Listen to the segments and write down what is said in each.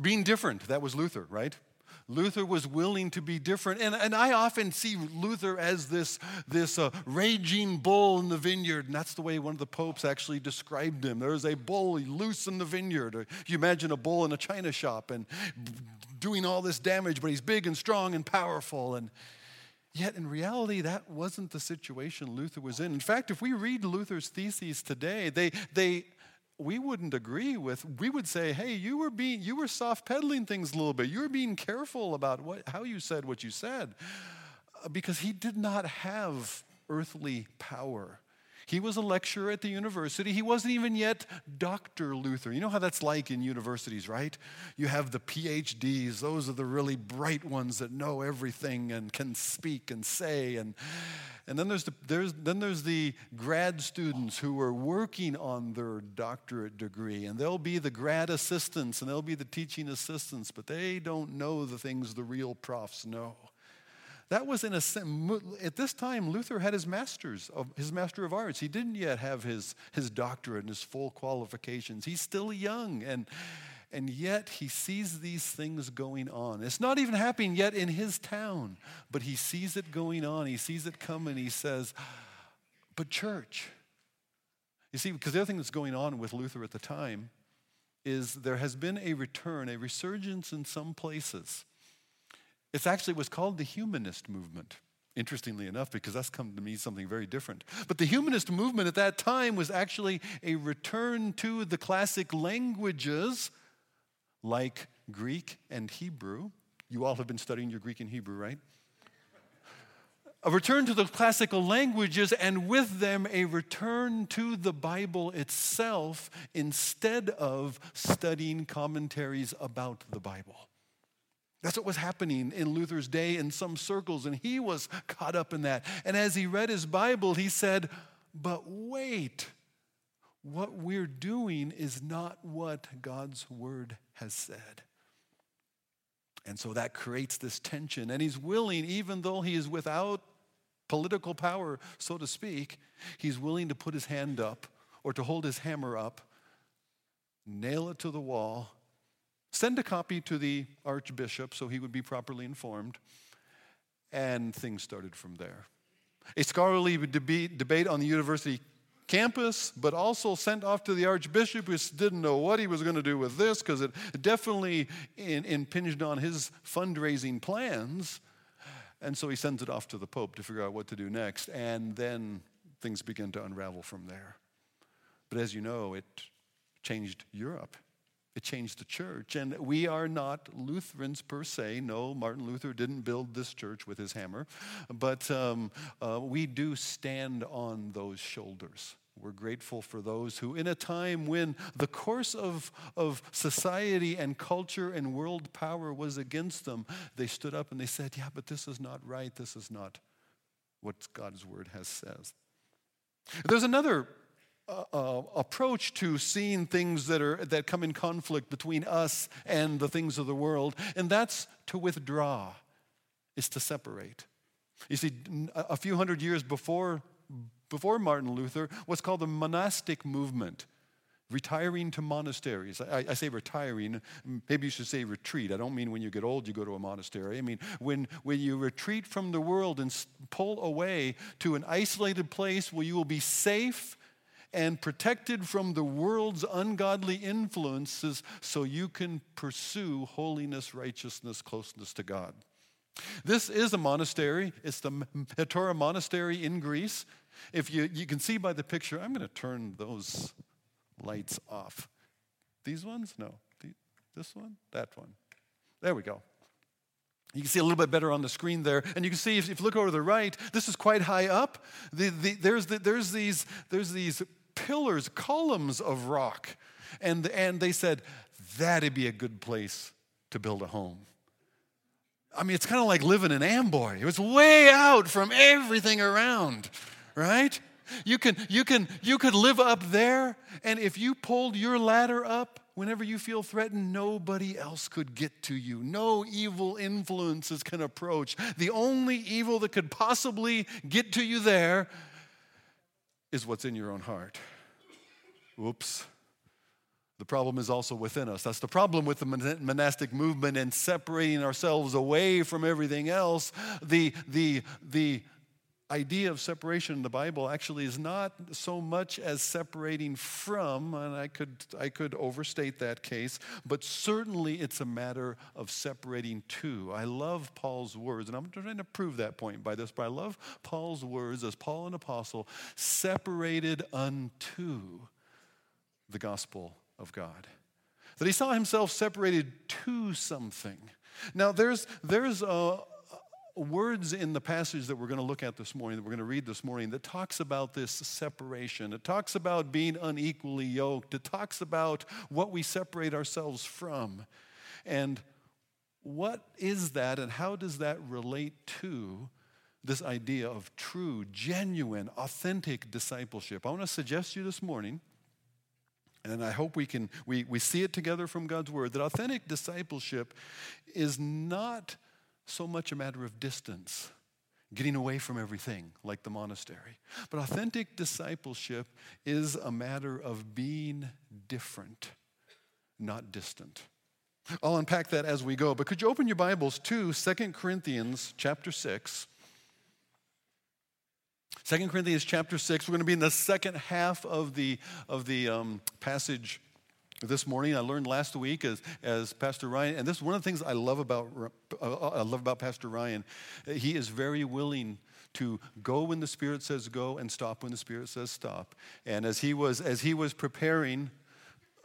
Being different, that was Luther, right? Luther was willing to be different. And, and I often see Luther as this, this uh, raging bull in the vineyard. And that's the way one of the popes actually described him. There's a bull loose in the vineyard. Or you imagine a bull in a china shop and doing all this damage, but he's big and strong and powerful. And yet, in reality, that wasn't the situation Luther was in. In fact, if we read Luther's theses today, they, they we wouldn't agree with we would say hey you were being you were soft pedaling things a little bit. You were being careful about what, how you said what you said uh, because he did not have earthly power he was a lecturer at the university. He wasn't even yet Dr. Luther. You know how that's like in universities, right? You have the PhDs, those are the really bright ones that know everything and can speak and say. And, and then, there's the, there's, then there's the grad students who are working on their doctorate degree, and they'll be the grad assistants and they'll be the teaching assistants, but they don't know the things the real profs know. That was in a at this time Luther had his masters of his master of arts. He didn't yet have his his doctorate and his full qualifications. He's still young and and yet he sees these things going on. It's not even happening yet in his town, but he sees it going on. He sees it coming. He says, "But church, you see, because the other thing that's going on with Luther at the time is there has been a return, a resurgence in some places it's actually was called the humanist movement. Interestingly enough, because that's come to mean something very different. But the humanist movement at that time was actually a return to the classic languages like Greek and Hebrew. You all have been studying your Greek and Hebrew, right? a return to the classical languages, and with them a return to the Bible itself instead of studying commentaries about the Bible. That's what was happening in Luther's day in some circles, and he was caught up in that. And as he read his Bible, he said, But wait, what we're doing is not what God's word has said. And so that creates this tension. And he's willing, even though he is without political power, so to speak, he's willing to put his hand up or to hold his hammer up, nail it to the wall, Send a copy to the archbishop so he would be properly informed. And things started from there. A scholarly debate on the university campus, but also sent off to the archbishop who didn't know what he was going to do with this because it definitely impinged on his fundraising plans. And so he sends it off to the Pope to figure out what to do next. And then things begin to unravel from there. But as you know, it changed Europe. It changed the church. And we are not Lutherans per se. No, Martin Luther didn't build this church with his hammer. But um, uh, we do stand on those shoulders. We're grateful for those who, in a time when the course of, of society and culture and world power was against them, they stood up and they said, Yeah, but this is not right. This is not what God's word has says. There's another uh, uh, approach to seeing things that, are, that come in conflict between us and the things of the world, and that's to withdraw, is to separate. You see, a few hundred years before, before Martin Luther, what's called the monastic movement, retiring to monasteries. I, I, say retiring, maybe you should say retreat. I don't mean when you get old you go to a monastery. I mean when, when you retreat from the world and pull away to an isolated place where you will be safe and protected from the world's ungodly influences so you can pursue holiness, righteousness, closeness to God. This is a monastery. It's the Meteora Monastery in Greece. If you, you can see by the picture, I'm going to turn those lights off. These ones? No. This one? That one. There we go. You can see a little bit better on the screen there. And you can see, if, if you look over to the right, this is quite high up. The, the, there's, the, there's, these, there's these pillars, columns of rock. And, and they said, that'd be a good place to build a home. I mean, it's kind of like living in Amboy. It was way out from everything around, right? You can, you can, you could live up there, and if you pulled your ladder up, whenever you feel threatened, nobody else could get to you. No evil influences can approach. The only evil that could possibly get to you there is what's in your own heart. Oops. The problem is also within us. That's the problem with the monastic movement and separating ourselves away from everything else. The, the, the idea of separation in the Bible actually is not so much as separating from, and I could, I could overstate that case, but certainly it's a matter of separating to. I love Paul's words, and I'm trying to prove that point by this, but I love Paul's words as Paul, an apostle, separated unto the gospel of God. That he saw himself separated to something. Now, there's, there's a, words in the passage that we're going to look at this morning, that we're going to read this morning, that talks about this separation. It talks about being unequally yoked. It talks about what we separate ourselves from. And what is that, and how does that relate to this idea of true, genuine, authentic discipleship? I want to suggest to you this morning. And I hope we can we, we see it together from God's word that authentic discipleship is not so much a matter of distance, getting away from everything like the monastery. But authentic discipleship is a matter of being different, not distant. I'll unpack that as we go. But could you open your Bibles to 2 Corinthians chapter 6? 2 Corinthians chapter 6. We're going to be in the second half of the, of the um, passage this morning. I learned last week as, as Pastor Ryan, and this is one of the things I love about, uh, I love about Pastor Ryan. He is very willing to go when the Spirit says go and stop when the Spirit says stop. And as he was, as he was preparing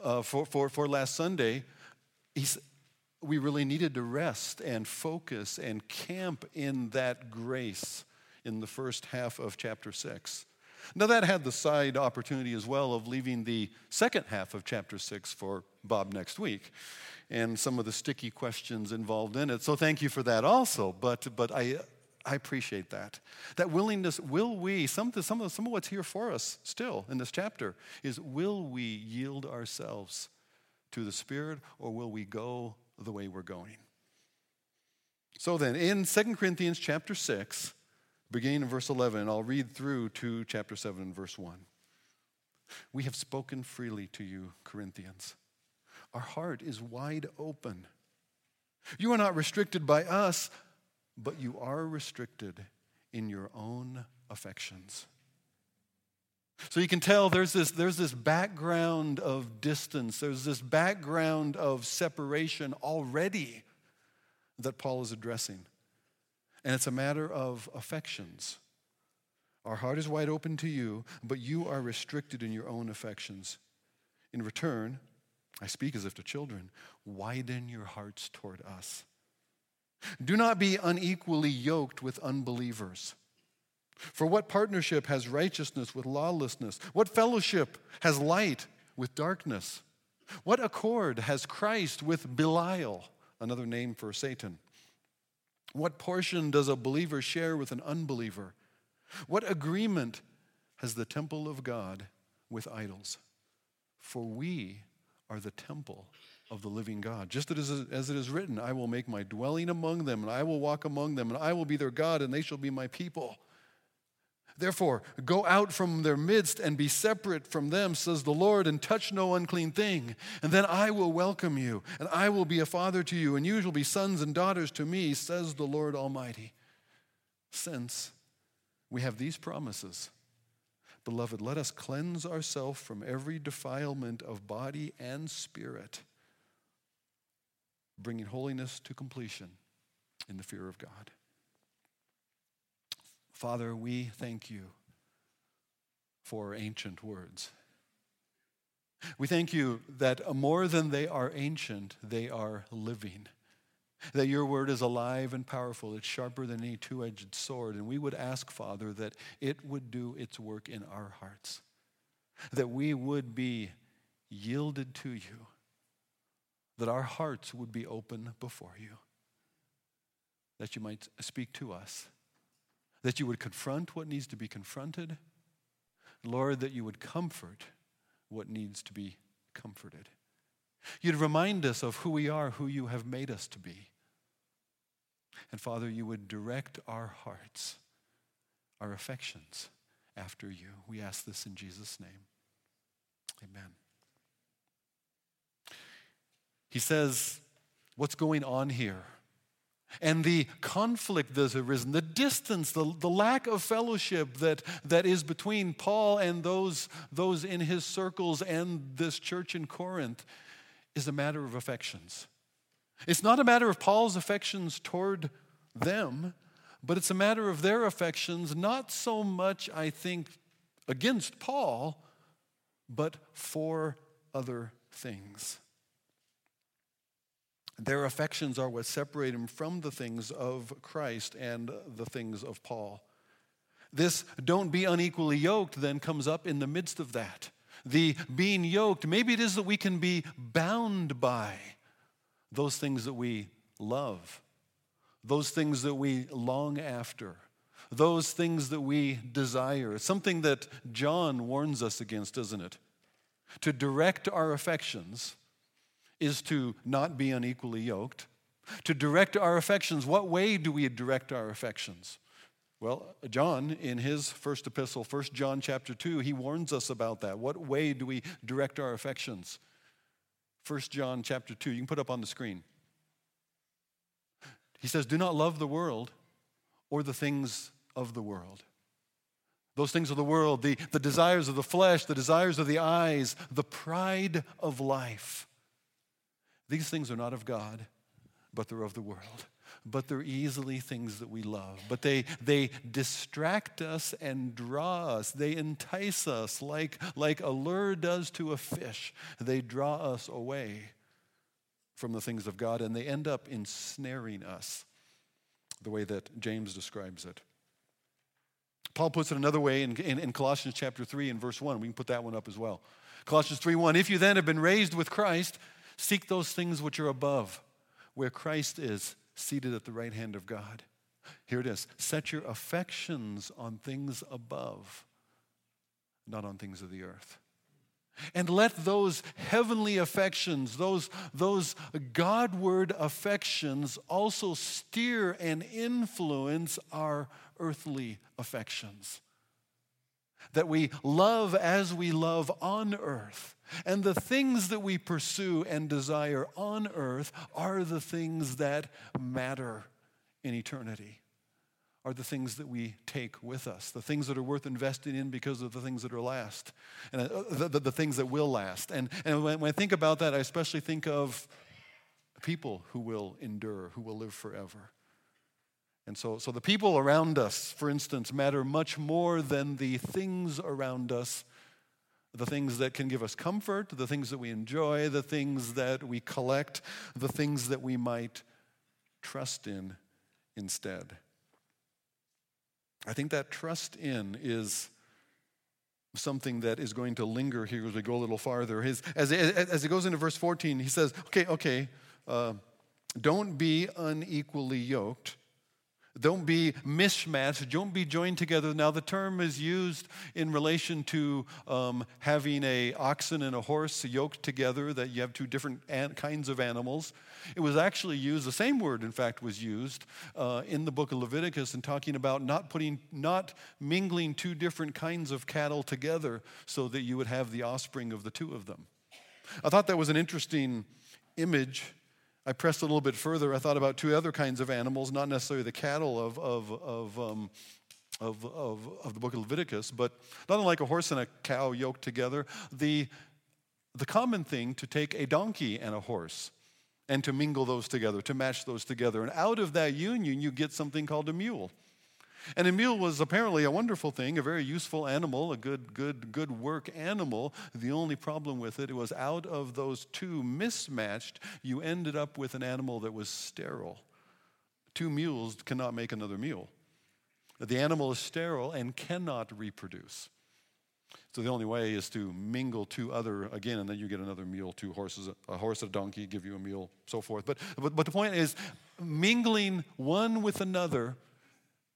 uh, for, for, for last Sunday, he's, we really needed to rest and focus and camp in that grace in the first half of chapter 6. Now, that had the side opportunity as well of leaving the second half of chapter six for Bob next week and some of the sticky questions involved in it. So, thank you for that also. But, but I, I appreciate that. That willingness, will we, some, some, of, some of what's here for us still in this chapter is will we yield ourselves to the Spirit or will we go the way we're going? So then, in 2 Corinthians chapter 6, beginning in verse 11, and I'll read through to chapter 7 and verse 1. We have spoken freely to you, Corinthians. Our heart is wide open. You are not restricted by us, but you are restricted in your own affections. So you can tell there's this, there's this background of distance, there's this background of separation already that Paul is addressing. And it's a matter of affections. Our heart is wide open to you, but you are restricted in your own affections. In return, I speak as if to children, widen your hearts toward us. Do not be unequally yoked with unbelievers. For what partnership has righteousness with lawlessness? What fellowship has light with darkness? What accord has Christ with Belial, another name for Satan? What portion does a believer share with an unbeliever? What agreement has the temple of God with idols? For we are the temple of the living God. Just as it is written, I will make my dwelling among them, and I will walk among them, and I will be their God, and they shall be my people. Therefore, go out from their midst and be separate from them, says the Lord, and touch no unclean thing. And then I will welcome you, and I will be a father to you, and you shall be sons and daughters to me, says the Lord Almighty. Since we have these promises, beloved, let us cleanse ourselves from every defilement of body and spirit, bringing holiness to completion in the fear of God. Father, we thank you for ancient words. We thank you that more than they are ancient, they are living. That your word is alive and powerful. It's sharper than any two edged sword. And we would ask, Father, that it would do its work in our hearts. That we would be yielded to you. That our hearts would be open before you. That you might speak to us that you would confront what needs to be confronted. Lord, that you would comfort what needs to be comforted. You'd remind us of who we are, who you have made us to be. And Father, you would direct our hearts, our affections after you. We ask this in Jesus' name. Amen. he says, What's going on here? And the conflict that has arisen, the distance, the, the lack of fellowship that, that is between Paul and those, those in his circles and this church in Corinth is a matter of affections. It's not a matter of Paul's affections toward them, but it's a matter of their affections, not so much, I think, against Paul, but for other things. Their affections are what separate them from the things of Christ and the things of Paul. This don't be unequally yoked then comes up in the midst of that. The being yoked, maybe it is that we can be bound by those things that we love, those things that we long after, those things that we desire. It's something that John warns us against, isn't it? To direct our affections is to not be unequally yoked. To direct our affections, what way do we direct our affections? Well, John, in his first epistle, 1 John chapter 2, he warns us about that. What way do we direct our affections? 1 John chapter 2, you can put up on the screen. He says, Do not love the world or the things of the world. Those things of the world, the, the desires of the flesh, the desires of the eyes, the pride of life. These things are not of God, but they're of the world. But they're easily things that we love. But they, they distract us and draw us. They entice us like, like a lure does to a fish. They draw us away from the things of God and they end up ensnaring us, the way that James describes it. Paul puts it another way in, in, in Colossians chapter 3 and verse 1. We can put that one up as well. Colossians 3 1. If you then have been raised with Christ, Seek those things which are above, where Christ is seated at the right hand of God. Here it is set your affections on things above, not on things of the earth. And let those heavenly affections, those, those Godward affections, also steer and influence our earthly affections. That we love as we love on earth and the things that we pursue and desire on earth are the things that matter in eternity, are the things that we take with us, the things that are worth investing in because of the things that are last, and uh, the, the, the things that will last. And, and when, when I think about that, I especially think of people who will endure, who will live forever. And so, so the people around us, for instance, matter much more than the things around us the things that can give us comfort, the things that we enjoy, the things that we collect, the things that we might trust in instead. I think that trust in is something that is going to linger here as we go a little farther. His, as, as it goes into verse 14, he says, okay, okay, uh, don't be unequally yoked don't be mismatched. Don't be joined together. Now, the term is used in relation to um, having a oxen and a horse yoked together, that you have two different an- kinds of animals. It was actually used, the same word, in fact, was used uh, in the book of Leviticus and talking about not putting, not mingling two different kinds of cattle together so that you would have the offspring of the two of them. I thought that was an interesting image I pressed a little bit further. I thought about two other kinds of animals, not necessarily the cattle of, of, of, um, of, of, of, the book of Leviticus, but not unlike a horse and a cow yoked together, the, the common thing to take a donkey and a horse and to mingle those together, to match those together. And out of that union, you get something called a mule. And a mule was apparently a wonderful thing, a very useful animal, a good, good, good work animal. The only problem with it, it was out of those two mismatched, you ended up with an animal that was sterile. Two mules cannot make another mule. The animal is sterile and cannot reproduce. So the only way is to mingle two other again, and then you get another mule, two horses, a horse a donkey give you a mule, so forth. But, but, but the point is, mingling one with another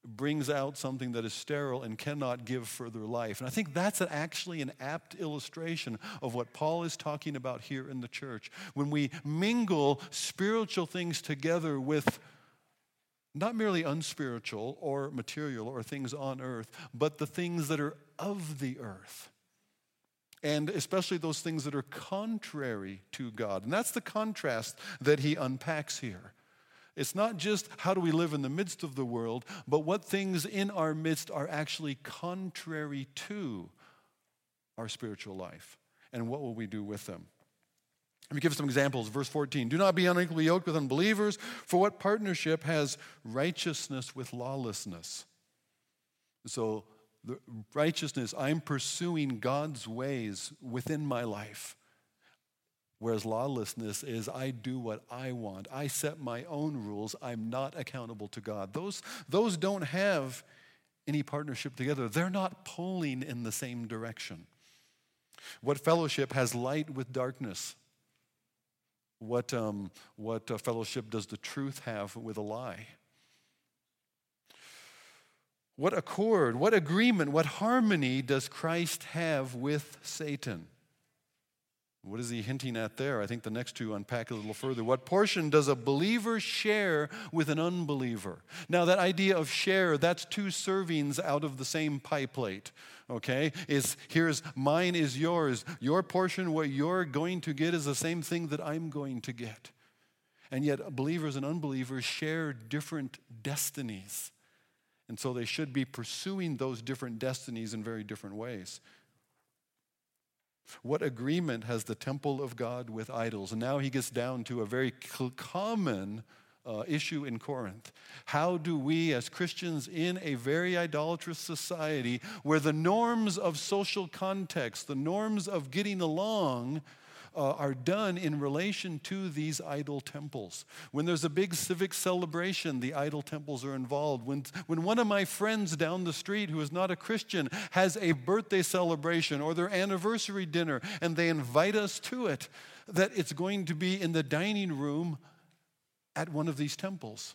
brings out something that is sterile and cannot give further life. And I think that's actually an apt illustration of what Paul is talking about here in the church. When we mingle spiritual things together with not merely unspiritual or material or things on earth, but the things that are of the earth. and especially those things that are contrary to God. And that's the contrast that he unpacks here. It's not just how do we live in the midst of the world, but what things in our midst are actually contrary to our spiritual life, and what will we do with them? Let me give some examples. Verse 14 Do not be unequally yoked with unbelievers, for what partnership has righteousness with lawlessness? So, righteousness, I'm pursuing God's ways within my life. Whereas lawlessness is I do what I want. I set my own rules. I'm not accountable to God. Those, those don't have any partnership together. They're not pulling in the same direction. What fellowship has light with darkness? What, um, what uh, fellowship does the truth have with a lie? What accord, what agreement, what harmony does Christ have with Satan? What is he hinting at there? I think the next two unpack a little further. What portion does a believer share with an unbeliever? Now, that idea of share, that's two servings out of the same pie plate. Okay? Is here's mine is yours. Your portion, what you're going to get, is the same thing that I'm going to get. And yet, believers and unbelievers share different destinies. And so they should be pursuing those different destinies in very different ways. What agreement has the temple of God with idols? And now he gets down to a very common uh, issue in Corinth. How do we, as Christians in a very idolatrous society, where the norms of social context, the norms of getting along, uh, are done in relation to these idol temples. When there's a big civic celebration, the idol temples are involved. When, when one of my friends down the street who is not a Christian has a birthday celebration or their anniversary dinner and they invite us to it, that it's going to be in the dining room at one of these temples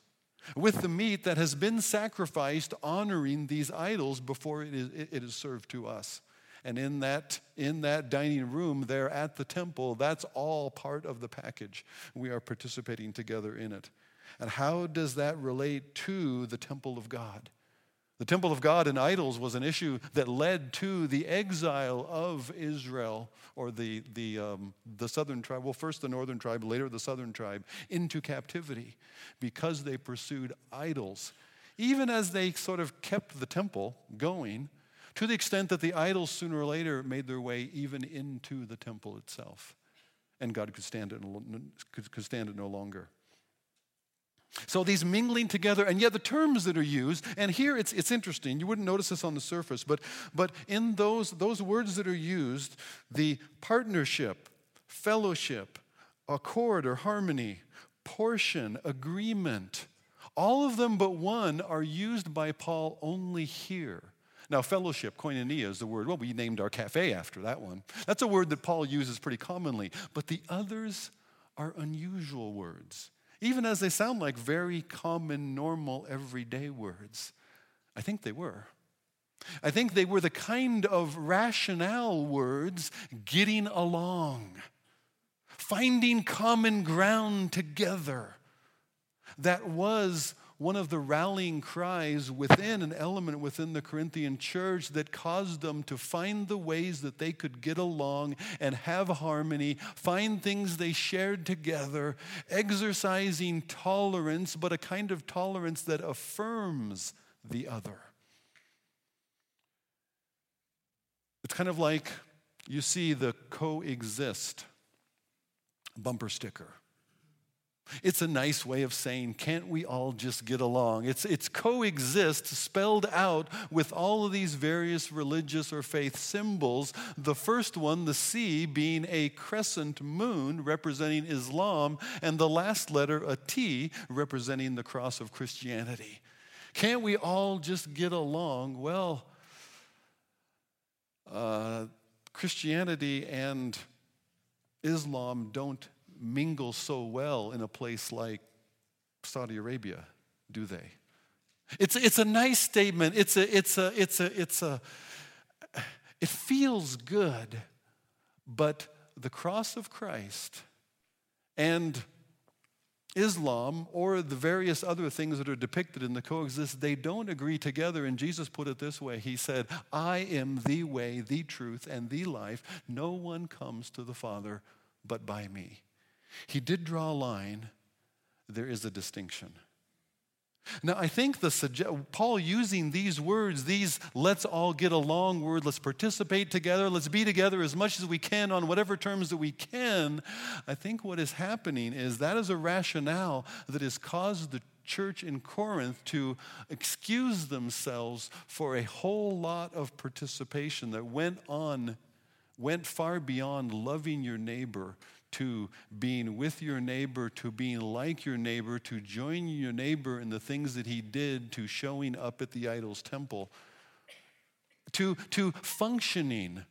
with the meat that has been sacrificed honoring these idols before it is, it is served to us. And in that, in that dining room there at the temple, that's all part of the package. We are participating together in it. And how does that relate to the temple of God? The temple of God and idols was an issue that led to the exile of Israel, or the, the, um, the southern tribe, well, first the northern tribe, later the southern tribe, into captivity because they pursued idols. Even as they sort of kept the temple going, to the extent that the idols sooner or later made their way even into the temple itself. And God could stand it, could stand it no longer. So these mingling together, and yet the terms that are used, and here it's, it's interesting, you wouldn't notice this on the surface, but, but in those, those words that are used, the partnership, fellowship, accord or harmony, portion, agreement, all of them but one are used by Paul only here. Now, fellowship, koinonia, is the word. Well, we named our cafe after that one. That's a word that Paul uses pretty commonly. But the others are unusual words, even as they sound like very common, normal, everyday words. I think they were. I think they were the kind of rationale words getting along, finding common ground together that was one of the rallying cries within an element within the Corinthian church that caused them to find the ways that they could get along and have harmony, find things they shared together, exercising tolerance, but a kind of tolerance that affirms the other. It's kind of like you see the coexist bumper sticker. It's a nice way of saying, can't we all just get along? It's, it's coexist spelled out with all of these various religious or faith symbols. The first one, the C, being a crescent moon representing Islam, and the last letter, a T, representing the cross of Christianity. Can't we all just get along? Well, uh, Christianity and Islam don't mingle so well in a place like Saudi Arabia, do they? It's, it's a nice statement. It's a, it's a, it's a, it's a, it feels good, but the cross of Christ and Islam or the various other things that are depicted in the coexist, they don't agree together. And Jesus put it this way He said, I am the way, the truth, and the life. No one comes to the Father but by me. He did draw a line, there is a distinction. Now, I think the suge- Paul using these words, these let's all get along word, let's participate together, let's be together as much as we can on whatever terms that we can. I think what is happening is that is a rationale that has caused the church in Corinth to excuse themselves for a whole lot of participation that went on, went far beyond loving your neighbor to being with your neighbor, to being like your neighbor, to joining your neighbor in the things that he did, to showing up at the idol's temple, to, to functioning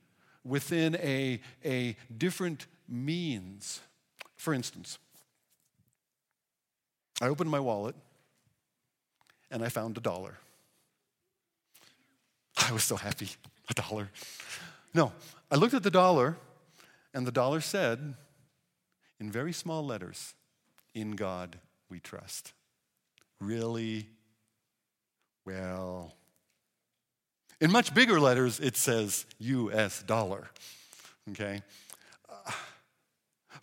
within a, a different means. For instance, I opened my wallet and I found a dollar. I was so happy. A dollar. No, I looked at the dollar and the dollar said, in very small letters, in God we trust. Really? Well, in much bigger letters, it says US dollar. Okay?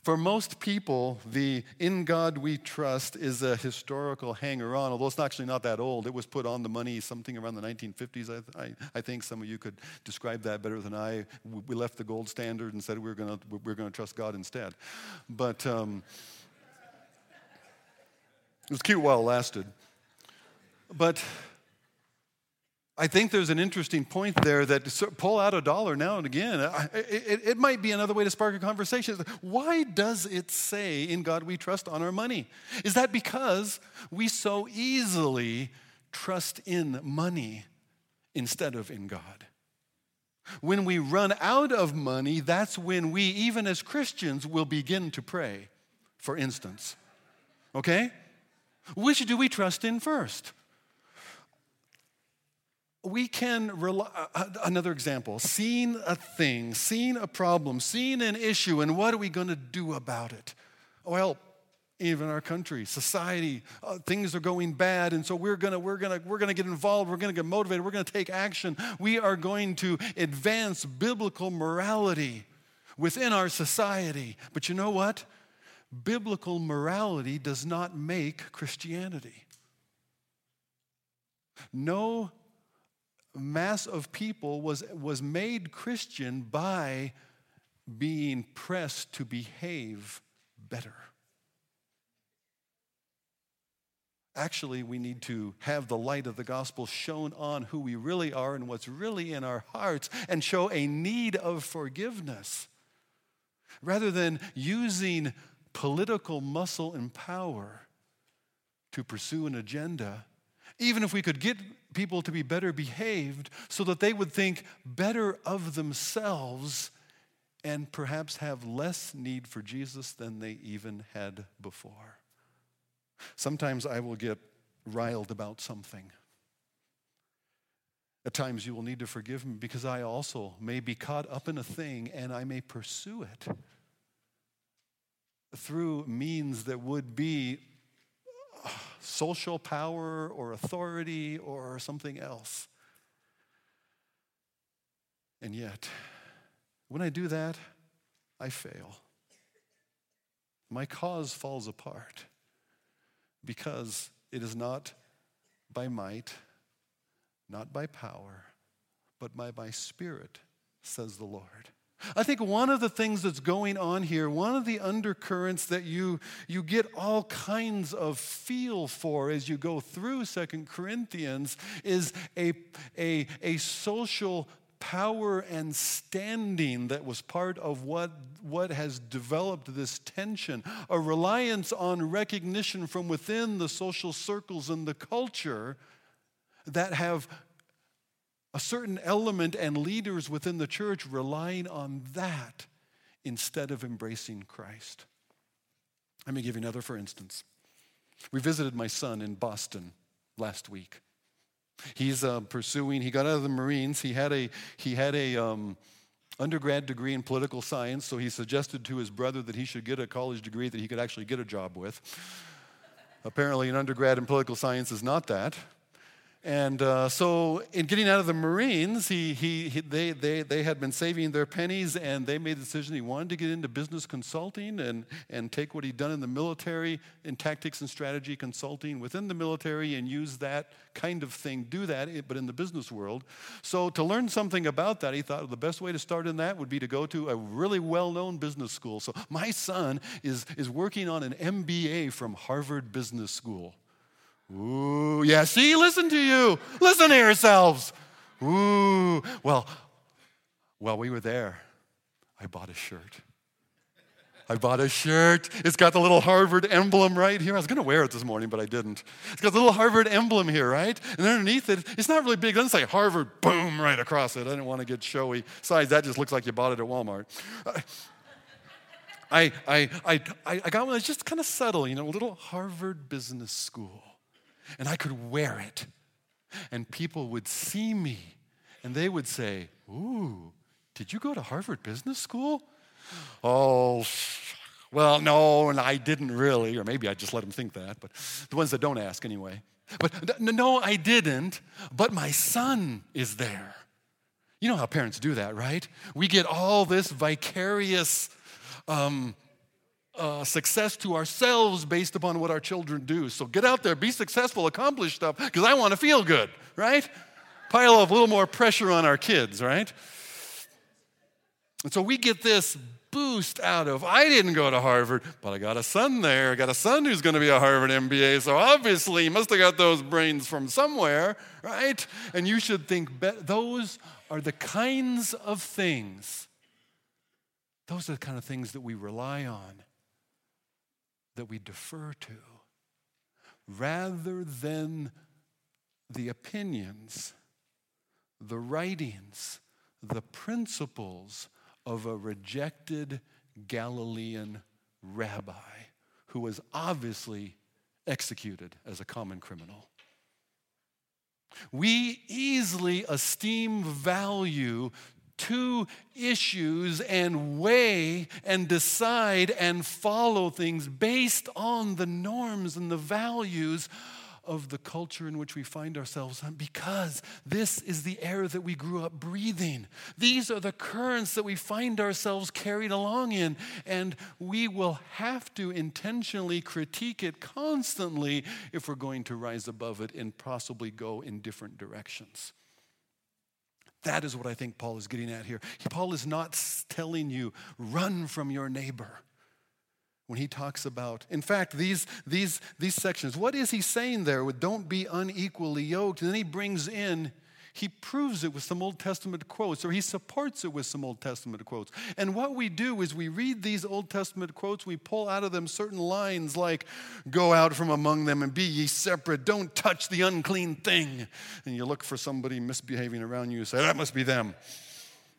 For most people, the in God we trust is a historical hanger on, although it's actually not that old. It was put on the money something around the 1950s. I, I, I think some of you could describe that better than I. We left the gold standard and said we are going we to trust God instead. But um, it was cute while it lasted. But I think there's an interesting point there that pull out a dollar now and again. It, it, might be another way to spark a conversation. Why does it say, in God we trust on our money? Is that because we so easily trust in money instead of in God? When we run out of money, that's when we, even as Christians, will begin to pray, for instance. Okay? Which do we trust in first? We can rely, uh, uh, another example, seeing a thing, seeing a problem, seeing an issue, and what are we going to do about it? Well, even our country, society, uh, things are going bad, and so we're gonna, we're gonna, we're gonna get involved, we're gonna get motivated, we're gonna take action. We are going to advance biblical morality within our society. But you know what? Biblical morality does not make Christianity. No mass of people was, was made Christian by being pressed to behave better. Actually, we need to have the light of the gospel shown on who we really are and what's really in our hearts and show a need of forgiveness. Rather than using political muscle and power to pursue an agenda, even if we could get people to be better behaved so that they would think better of themselves and perhaps have less need for Jesus than they even had before. Sometimes I will get riled about something. At times you will need to forgive me because I also may be caught up in a thing and I may pursue it through means that would be social power or authority or something else. And yet, when I do that, I fail. My cause falls apart because it is not by might, not by power, but by my spirit, says the Lord. I think one of the things that's going on here, one of the undercurrents that you, you get all kinds of feel for as you go through Second Corinthians is a, a, a social power and standing that was part of what, what has developed this tension, a reliance on recognition from within the social circles and the culture that have a certain element and leaders within the church relying on that instead of embracing Christ. Let me give you another for instance. We visited my son in Boston last week. He's uh, pursuing, he got out of the Marines. He had a, he had a um, undergrad degree in political science, so he suggested to his brother that he should get a college degree that he could actually get a job with. Apparently, an undergrad in political science is not that. And uh, so, in getting out of the Marines, he, he, he, they, they, they had been saving their pennies and they made the decision he wanted to get into business consulting and, and take what he'd done in the military in tactics and strategy consulting within the military and use that kind of thing, do that, eh, but in the business world. So, to learn something about that, he thought the best way to start in that would be to go to a really well known business school. So, my son is, is working on an MBA from Harvard Business School. Ooh, yeah, see, listen to you. Listen to yourselves. Ooh, well, while we were there, I bought a shirt. I bought a shirt. It's got the little Harvard emblem right here. I was going to wear it this morning, but I didn't. It's got the little Harvard emblem here, right? And underneath it, it's not really big. It doesn't say Harvard, boom, right across it. I didn't want to get showy. Besides, that just looks like you bought it at Walmart. I, I, I, I got one that's just kind of subtle, you know, a little Harvard Business School and I could wear it. And people would see me and they would say, Ooh, did you go to Harvard Business School? Oh, well, no, and I didn't really, or maybe I just let them think that, but the ones that don't ask anyway. But no, I didn't, but my son is there. You know how parents do that, right? We get all this vicarious um, uh, success to ourselves based upon what our children do. So get out there, be successful, accomplish stuff, because I want to feel good, right? Pile of a little more pressure on our kids, right? And so we get this boost out of I didn't go to Harvard, but I got a son there. I got a son who's going to be a Harvard MBA. So obviously, he must have got those brains from somewhere, right? And you should think those are the kinds of things, those are the kind of things that we rely on that we defer to rather than the opinions, the writings, the principles of a rejected Galilean rabbi who was obviously executed as a common criminal. We easily esteem value two issues and weigh and decide and follow things based on the norms and the values of the culture in which we find ourselves because this is the air that we grew up breathing. These are the currents that we find ourselves carried along in, and we will have to intentionally critique it constantly if we're going to rise above it and possibly go in different directions. That is what I think Paul is getting at here. Paul is not telling you, run from your neighbor. When he talks about, in fact, these, these, these sections, what is he saying there with don't be unequally yoked? And then he brings in he proves it with some Old Testament quotes, or he supports it with some Old Testament quotes. And what we do is we read these Old Testament quotes, we pull out of them certain lines like, Go out from among them and be ye separate, don't touch the unclean thing. And you look for somebody misbehaving around you, you say, That must be them.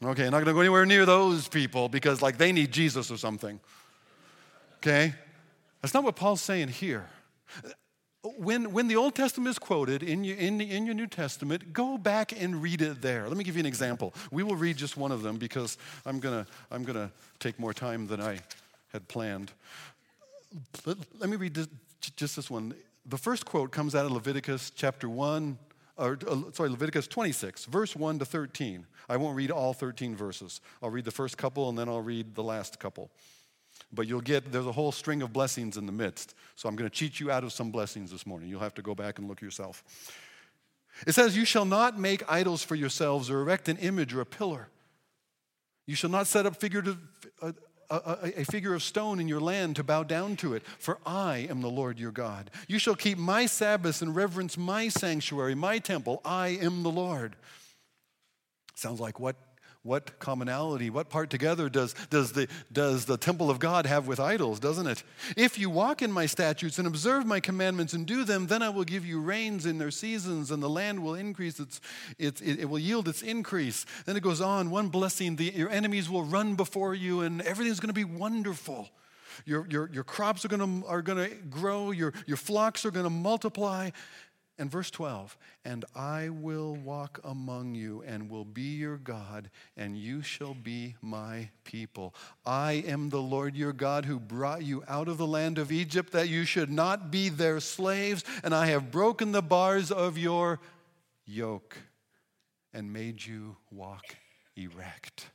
Okay, not gonna go anywhere near those people because, like, they need Jesus or something. Okay? That's not what Paul's saying here when, when the Old Testament is quoted in your, in, in your New Testament, go back and read it there. Let me give you an example. We will read just one of them because I'm going to I'm gonna take more time than I had planned. Let, let me read this, just this one. The first quote comes out of Leviticus chapter 1, or uh, sorry, Leviticus 26, verse 1 to 13. I won't read all 13 verses. I'll read the first couple and then I'll read the last couple. But you'll get, there's a whole string of blessings in the midst. So I'm going to cheat you out of some blessings this morning. You'll have to go back and look yourself. It says, You shall not make idols for yourselves or erect an image or a pillar. You shall not set up figurative, a, a, a, figure of stone in your land to bow down to it, for I am the Lord your God. You shall keep my Sabbaths and reverence my sanctuary, my temple. I am the Lord. Sounds like what what commonality, what part together does, does, the, does the temple of God have with idols, doesn't it? If you walk in my statutes and observe my commandments and do them, then I will give you rains in their seasons, and the land will increase its, its it, it will yield its increase. Then it goes on, one blessing, the, your enemies will run before you, and everything's going to be wonderful. Your, your, your crops are going to are gonna grow, your, your flocks are going to multiply. And verse 12, and I will walk among you and will be your God, and you shall be my people. I am the Lord your God who brought you out of the land of Egypt that you should not be their slaves, and I have broken the bars of your yoke and made you walk erect.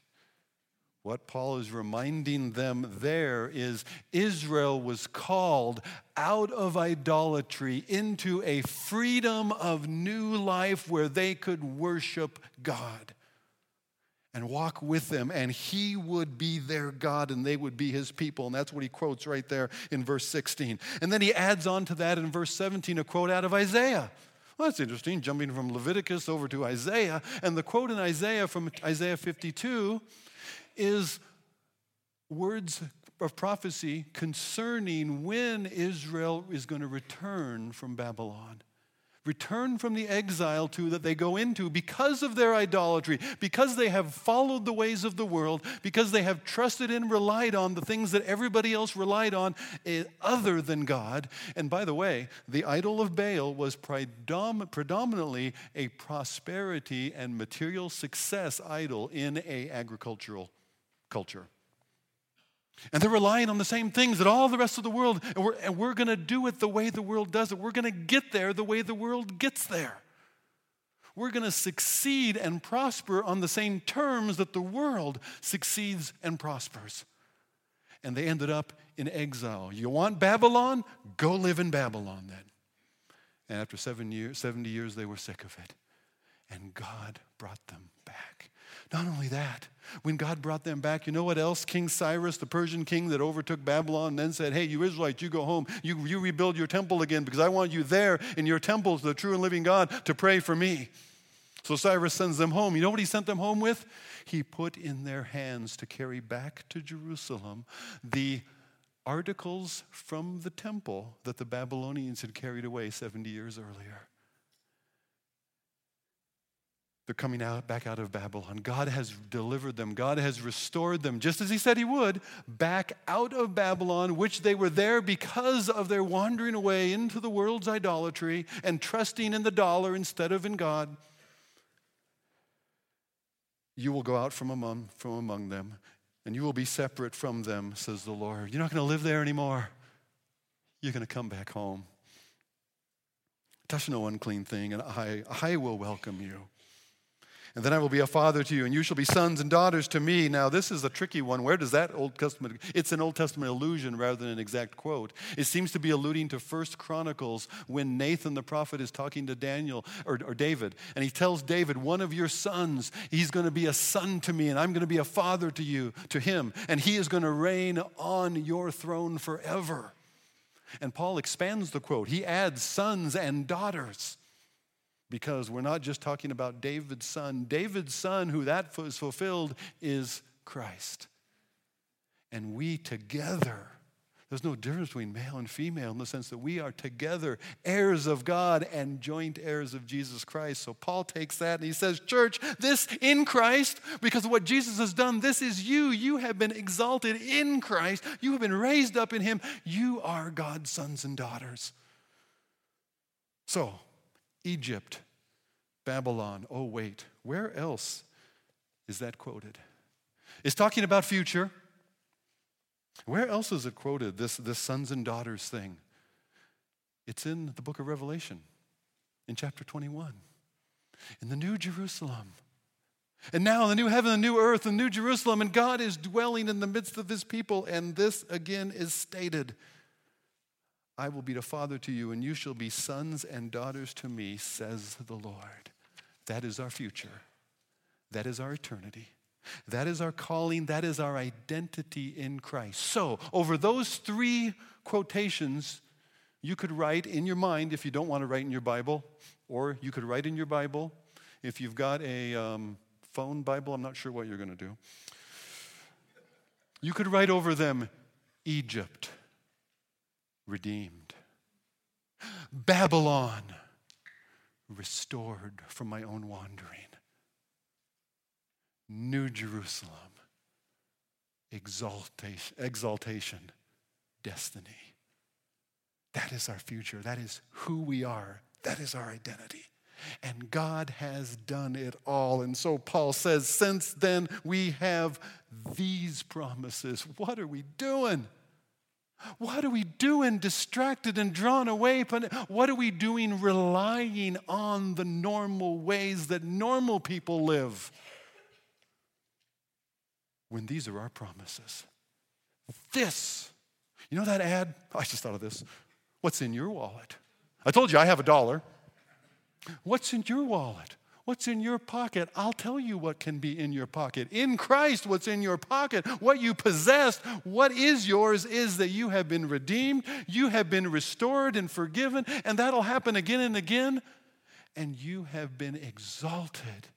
What Paul is reminding them there is Israel was called out of idolatry into a freedom of new life where they could worship God and walk with them, and he would be their God and they would be his people. And that's what he quotes right there in verse 16. And then he adds on to that in verse 17 a quote out of Isaiah. Well, that's interesting, jumping from Leviticus over to Isaiah. And the quote in Isaiah from Isaiah 52 is words of prophecy concerning when Israel is going to return from Babylon. Return from the exile to that they go into because of their idolatry, because they have followed the ways of the world, because they have trusted and relied on the things that everybody else relied on eh, other than God. And by the way, the idol of Baal was predominantly a prosperity and material success idol in a agricultural culture. And they're relying on the same things that all the rest of the world, and we're, and we're going to do it the way the world does it. We're going to get there the way the world gets there. We're going to succeed and prosper on the same terms that the world succeeds and prospers. And they ended up in exile. You want Babylon? Go live in Babylon then. And after seven years, 70 years, they were sick of it. And God brought them. Not only that, when God brought them back, you know what else? King Cyrus, the Persian king that overtook Babylon, then said, Hey, you Israelites, you go home. You, you rebuild your temple again because I want you there in your temples, the true and living God, to pray for me. So Cyrus sends them home. You know what he sent them home with? He put in their hands to carry back to Jerusalem the articles from the temple that the Babylonians had carried away 70 years earlier. They're coming out back out of Babylon. God has delivered them. God has restored them, just as He said He would, back out of Babylon, which they were there because of their wandering away into the world's idolatry and trusting in the dollar instead of in God. You will go out from among, from among them, and you will be separate from them, says the Lord. You're not going to live there anymore. You're going to come back home. Touch no unclean thing, and I, I will welcome you. And then I will be a father to you, and you shall be sons and daughters to me. Now, this is a tricky one. Where does that Old Testament? It's an Old Testament allusion rather than an exact quote. It seems to be alluding to First Chronicles when Nathan the prophet is talking to Daniel or, or David, and he tells David, "One of your sons, he's going to be a son to me, and I'm going to be a father to you, to him, and he is going to reign on your throne forever." And Paul expands the quote. He adds sons and daughters because we're not just talking about David's son. David's son, who that was fulfilled, is Christ. And we together, there's no difference between male and female in the sense that we are together heirs of God and joint heirs of Jesus Christ. So Paul takes that and he says, Church, this in Christ, because of what Jesus has done, this is you. You have been exalted in Christ, you have been raised up in Him. You are God's sons and daughters. So, Egypt, Babylon. Oh, wait, where else is that quoted? It's talking about future. Where else is it quoted, this, this sons and daughters thing? It's in the book of Revelation, in chapter 21, in the New Jerusalem. And now the new heaven, the new earth, the new Jerusalem, and God is dwelling in the midst of his people. And this again is stated I will be the father to you, and you shall be sons and daughters to me, says the Lord. That is our future. That is our eternity. That is our calling. That is our identity in Christ. So, over those three quotations, you could write in your mind if you don't want to write in your Bible, or you could write in your Bible. If you've got a um, phone Bible, I'm not sure what you're going to do. You could write over them Egypt redeemed. Babylon, restored from my own wandering. New Jerusalem, exaltation, exaltation, destiny. That is our future. That is who we are. That is our identity. And God has done it all. And so Paul says, since then we have these promises. What are we doing? What are we doing distracted and drawn away? What are we doing relying on the normal ways that normal people live? When these are our promises. This, you know that ad? Oh, I just thought of this. What's in your wallet? I told you I have a dollar. What's in your wallet? What's in your pocket? I'll tell you what can be in your pocket. In Christ, what's in your pocket, what you possessed, what is yours is that you have been redeemed, you have been restored and forgiven, and that'll happen again and again. And you have been exalted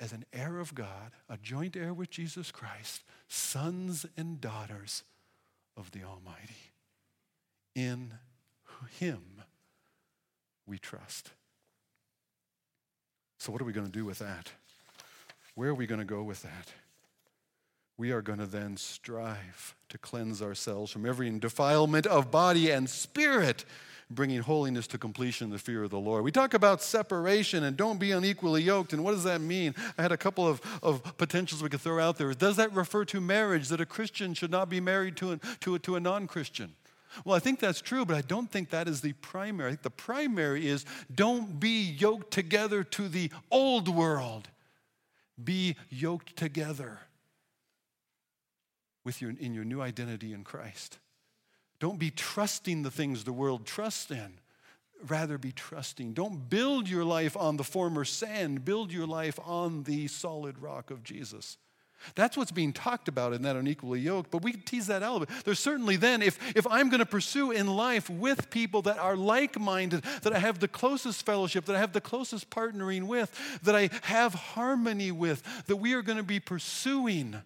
as an heir of God, a joint heir with Jesus Christ, sons and daughters of the Almighty. In Him we trust. So, what are we going to do with that? Where are we going to go with that? We are going to then strive to cleanse ourselves from every defilement of body and spirit, bringing holiness to completion in the fear of the Lord. We talk about separation and don't be unequally yoked. And what does that mean? I had a couple of, of potentials we could throw out there. Does that refer to marriage, that a Christian should not be married to, a, to, a, to a non Christian? Well, I think that's true, but I don't think that is the primary. I think the primary is don't be yoked together to the old world. Be yoked together with your, in your new identity in Christ. Don't be trusting the things the world trusts in. Rather be trusting. Don't build your life on the former sand. Build your life on the solid rock of Jesus. That's what's being talked about in that unequally yoked, but we tease that out a bit. There's certainly then, if, if I'm going to pursue in life with people that are like minded, that I have the closest fellowship, that I have the closest partnering with, that I have harmony with, that we are going to be pursuing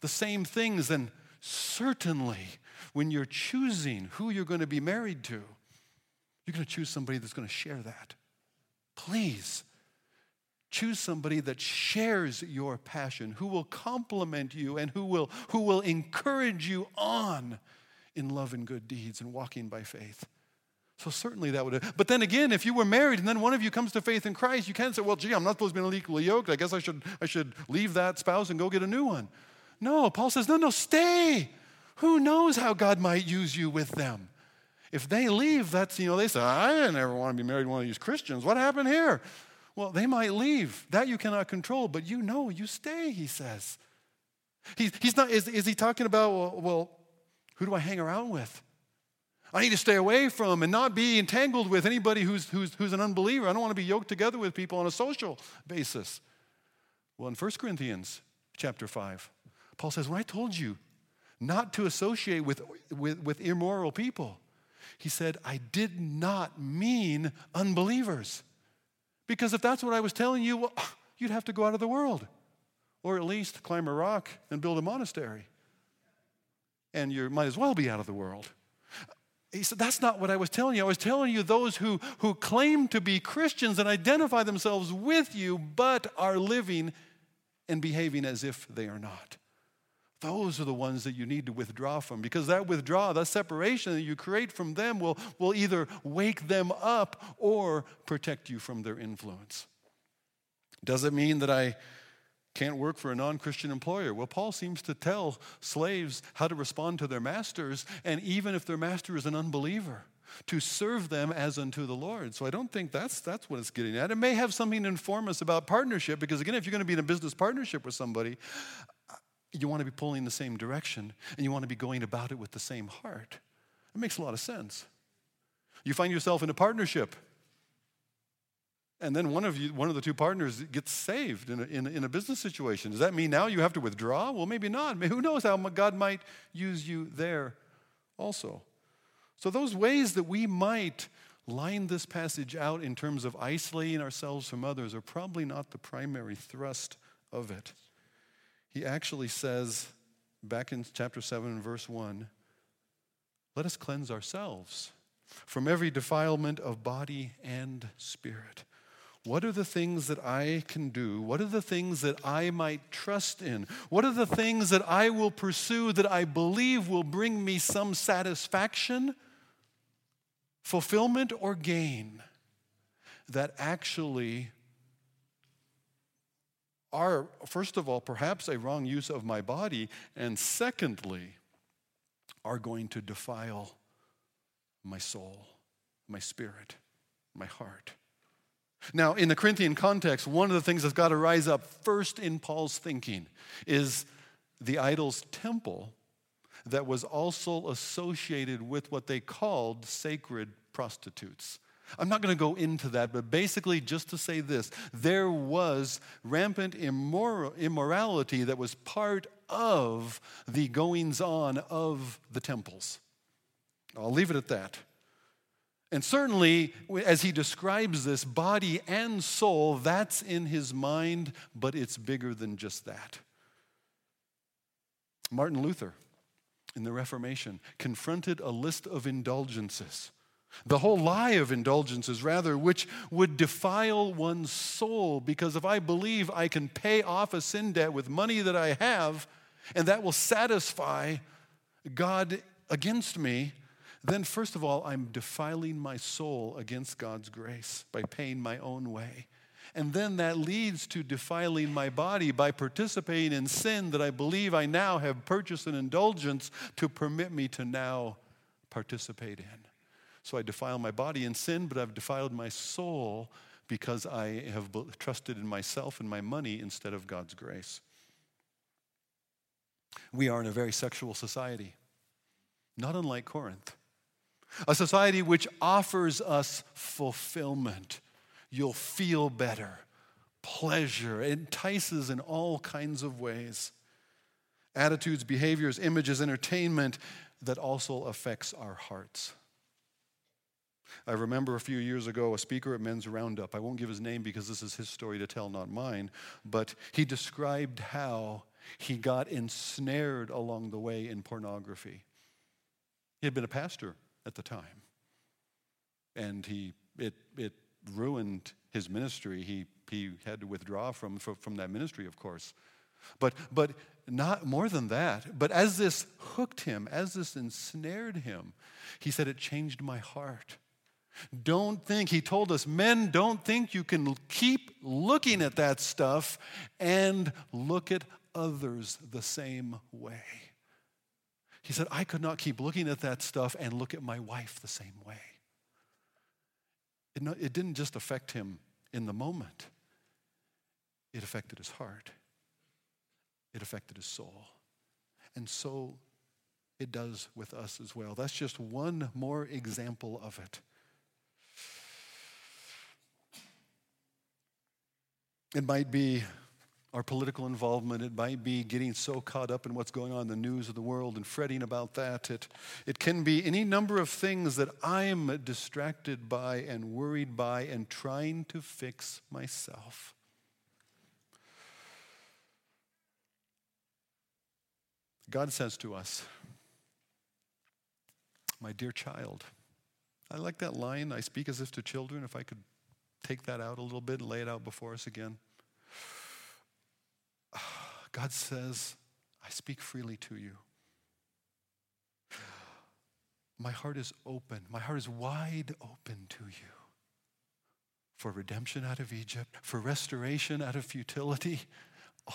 the same things, then certainly when you're choosing who you're going to be married to, you're going to choose somebody that's going to share that. Please Choose somebody that shares your passion, who will compliment you and who will, who will encourage you on in love and good deeds and walking by faith. So certainly that would. have. But then again, if you were married and then one of you comes to faith in Christ, you can't say, "Well, gee, I'm not supposed to be an unequally yoked. I guess I should I should leave that spouse and go get a new one." No, Paul says, "No, no, stay. Who knows how God might use you with them? If they leave, that's you know they say, "I didn't ever want to be married to one of these Christians. What happened here?" Well, they might leave. That you cannot control, but you know, you stay, he says. He, he's not, is, is he talking about, well, well, who do I hang around with? I need to stay away from and not be entangled with anybody who's, who's, who's an unbeliever. I don't want to be yoked together with people on a social basis. Well, in 1 Corinthians chapter 5, Paul says, When I told you not to associate with, with, with immoral people, he said, I did not mean unbelievers. Because if that's what I was telling you, well, you'd have to go out of the world, or at least climb a rock and build a monastery. And you might as well be out of the world. He said, That's not what I was telling you. I was telling you those who, who claim to be Christians and identify themselves with you, but are living and behaving as if they are not. Those are the ones that you need to withdraw from because that withdrawal, that separation that you create from them will, will either wake them up or protect you from their influence. Does it mean that I can't work for a non Christian employer? Well, Paul seems to tell slaves how to respond to their masters, and even if their master is an unbeliever, to serve them as unto the Lord. So I don't think that's, that's what it's getting at. It may have something to inform us about partnership, because again, if you're going to be in a business partnership with somebody, you want to be pulling in the same direction and you want to be going about it with the same heart. It makes a lot of sense. You find yourself in a partnership, and then one of you, one of the two partners gets saved in a, in, in a business situation. Does that mean now you have to withdraw? Well, maybe not. Who knows how God might use you there also. So, those ways that we might line this passage out in terms of isolating ourselves from others are probably not the primary thrust of it he actually says back in chapter 7 verse 1 let us cleanse ourselves from every defilement of body and spirit. What are the things that I can do? What are the things that I might trust in? What are the things that I will pursue that I believe will bring me some satisfaction, fulfillment, or gain? that actually are, first of all, perhaps a wrong use of my body, and secondly, are going to defile my soul, my spirit, my heart. Now, in the Corinthian context, one of the things that's got to rise up first in Paul's thinking is the idol's temple that was also associated with what they called sacred prostitutes. I'm not going to go into that, but basically, just to say this there was rampant immor- immorality that was part of the goings on of the temples. I'll leave it at that. And certainly, as he describes this, body and soul, that's in his mind, but it's bigger than just that. Martin Luther, in the Reformation, confronted a list of indulgences the whole lie of indulgences, rather, which would defile one's soul, because if I believe I can pay off a sin debt with money that I have, and that will satisfy God against me, then first of all, I'm defiling my soul against God's grace by paying my own way. And then that leads to defiling my body by participating in sin that I believe I now have purchased an indulgence to permit me to now participate in. So I defile my body in sin, but I've defiled my soul because I have trusted in myself and my money instead of God's grace. We are in a very sexual society, not unlike Corinth. A society which offers us fulfillment. You'll feel better, pleasure, entices in all kinds of ways. Attitudes, behaviors, images, entertainment that also affects our hearts. I remember a few years ago a speaker at Men's Roundup. I won't give his name because this is his story to tell, not mine. But he described how he got ensnared along the way in pornography. He had been a pastor at the time. And he, it, it ruined his ministry. He, he had to withdraw from, from, from that ministry, of course. But, but not more than that. But as this hooked him, as this ensnared him, he said, It changed my heart. Don't think, he told us, men, don't think you can keep looking at that stuff and look at others the same way. He said, I could not keep looking at that stuff and look at my wife the same way. It, didn't just affect him in the moment, it affected his heart, it affected his soul. And so it does with us as well. That's just one more example of it. It might be our political involvement. It might be getting so caught up in what's going on in the news of the world and fretting about that. It, it can be any number of things that I'm distracted by and worried by and trying to fix myself. God says to us, My dear child, I like that line. I speak as if to children. If I could take that out a little bit and lay it out before us again. God says, I speak freely to you. My heart is open. My heart is wide open to you for redemption out of Egypt, for restoration out of futility,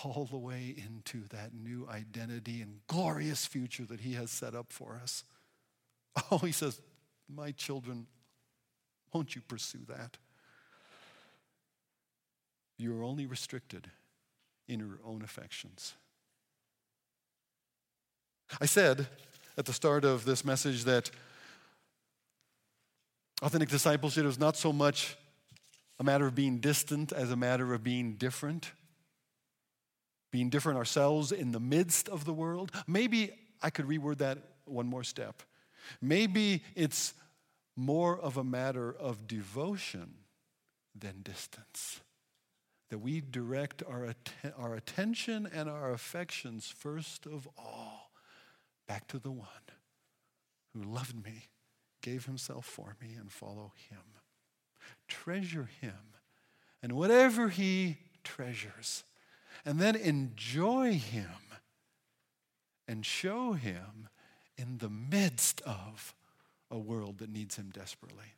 all the way into that new identity and glorious future that He has set up for us. Oh, He says, My children, won't you pursue that? You are only restricted in your own affections. I said at the start of this message that authentic discipleship is not so much a matter of being distant as a matter of being different. Being different ourselves in the midst of the world. Maybe I could reword that one more step. Maybe it's more of a matter of devotion than distance that we direct our, att- our attention and our affections first of all back to the one who loved me, gave himself for me, and follow him. Treasure him and whatever he treasures, and then enjoy him and show him in the midst of a world that needs him desperately.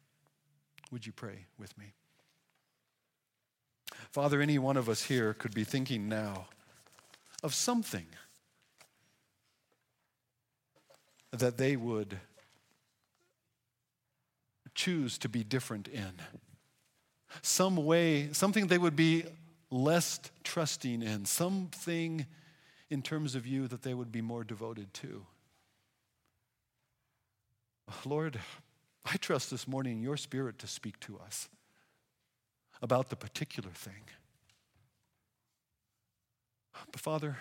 Would you pray with me? Father, any one of us here could be thinking now of something that they would choose to be different in. Some way, something they would be less trusting in, something in terms of you that they would be more devoted to. Lord, I trust this morning your spirit to speak to us about the particular thing. But Father,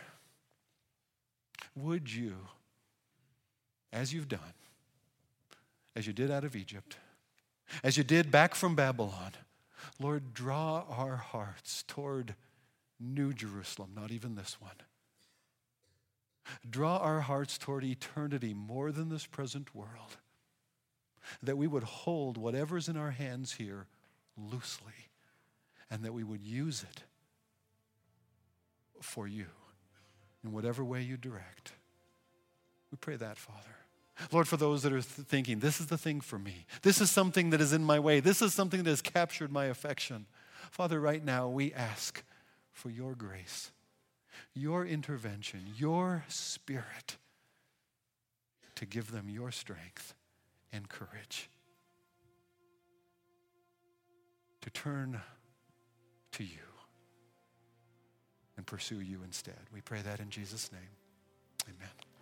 would you, as you've done, as you did out of Egypt, as you did back from Babylon, Lord, draw our hearts toward New Jerusalem, not even this one. Draw our hearts toward eternity more than this present world. That we would hold whatever's in our hands here loosely and that we would use it for you in whatever way you direct. We pray that, Father. Lord, for those that are th- thinking, this is the thing for me, this is something that is in my way, this is something that has captured my affection. Father, right now we ask for your grace, your intervention, your spirit to give them your strength and courage to turn to you and pursue you instead. We pray that in Jesus' name. Amen.